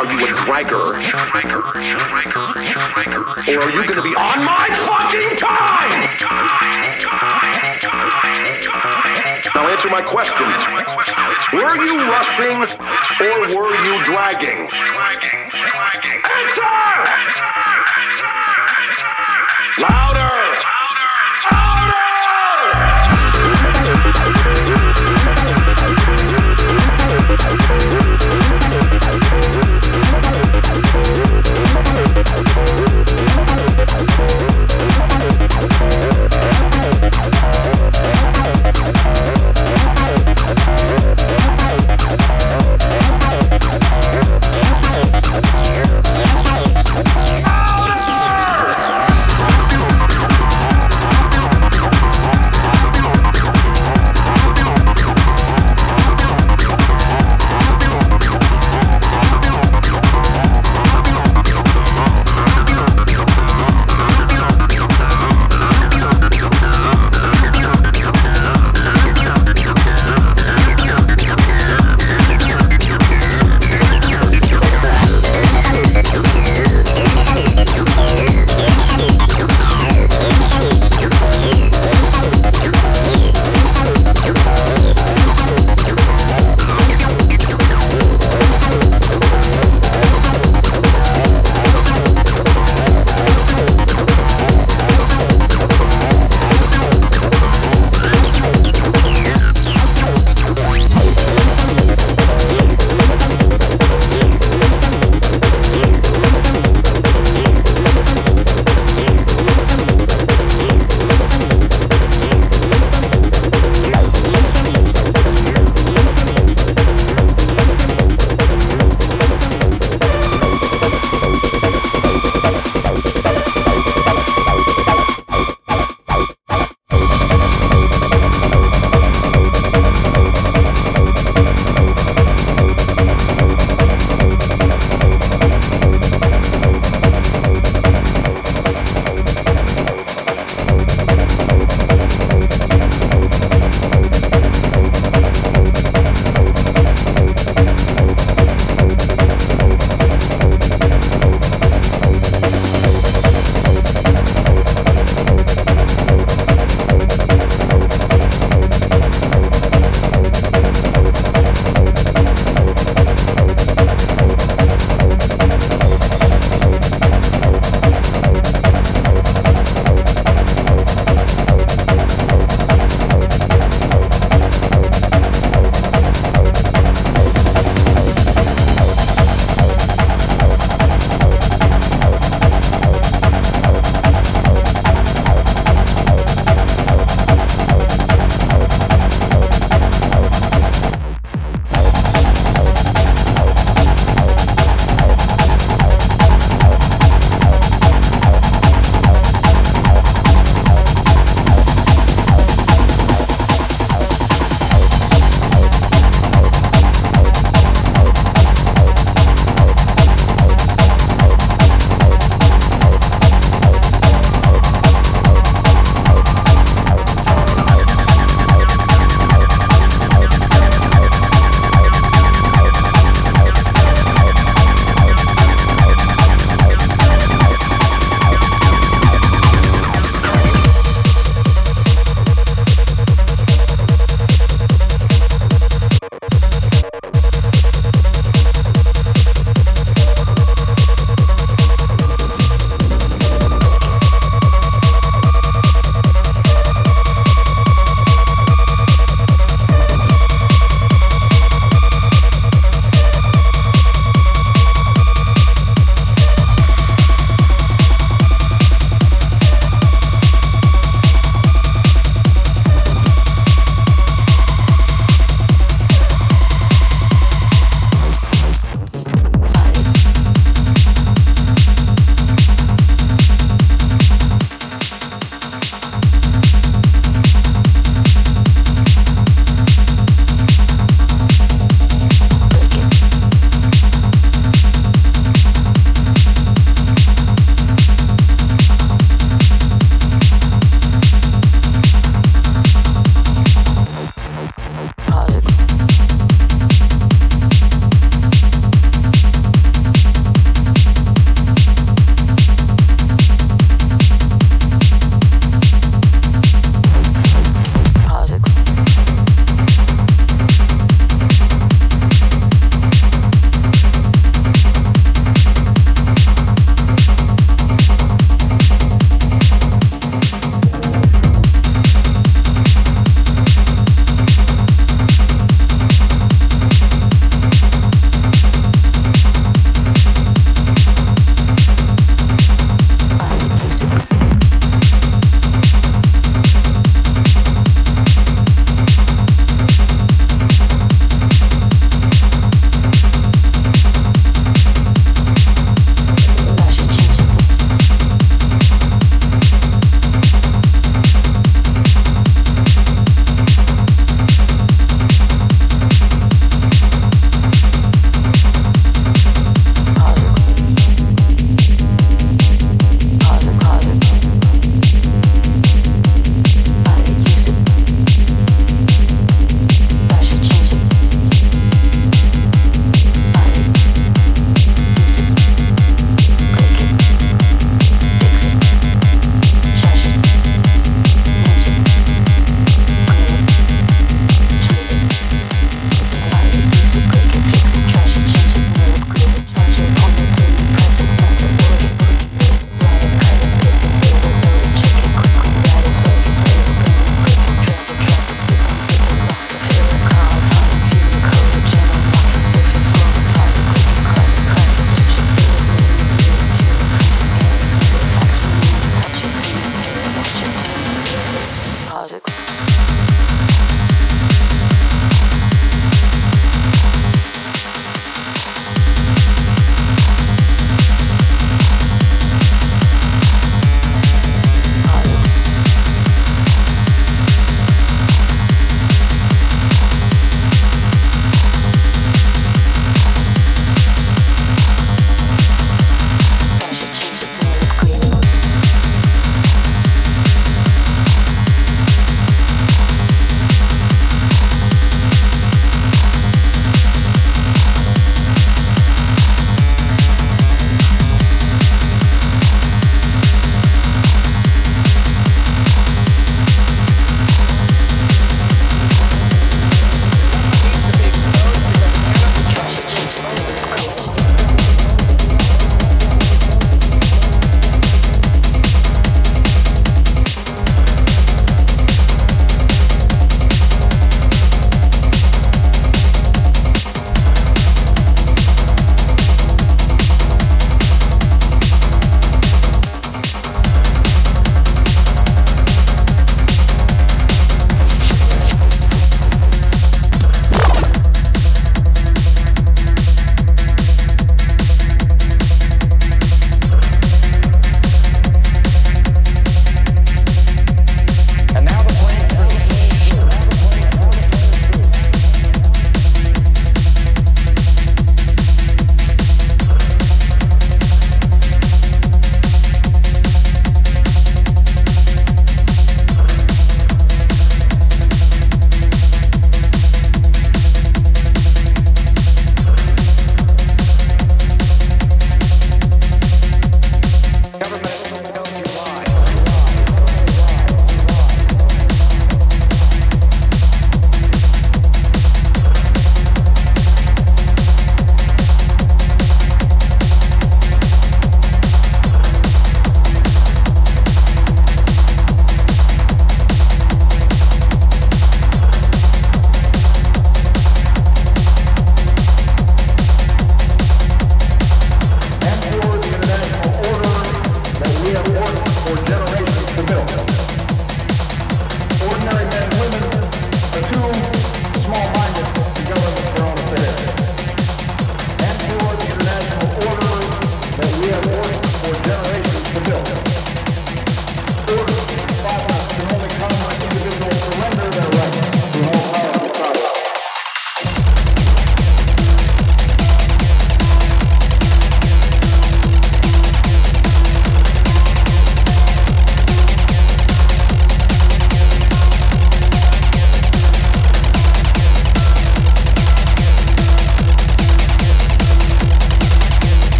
Are you a dragger? Or are you gonna be on my fucking time? Now answer my question. Were you rushing or were you dragging? Answer! Louder!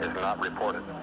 Is not reported.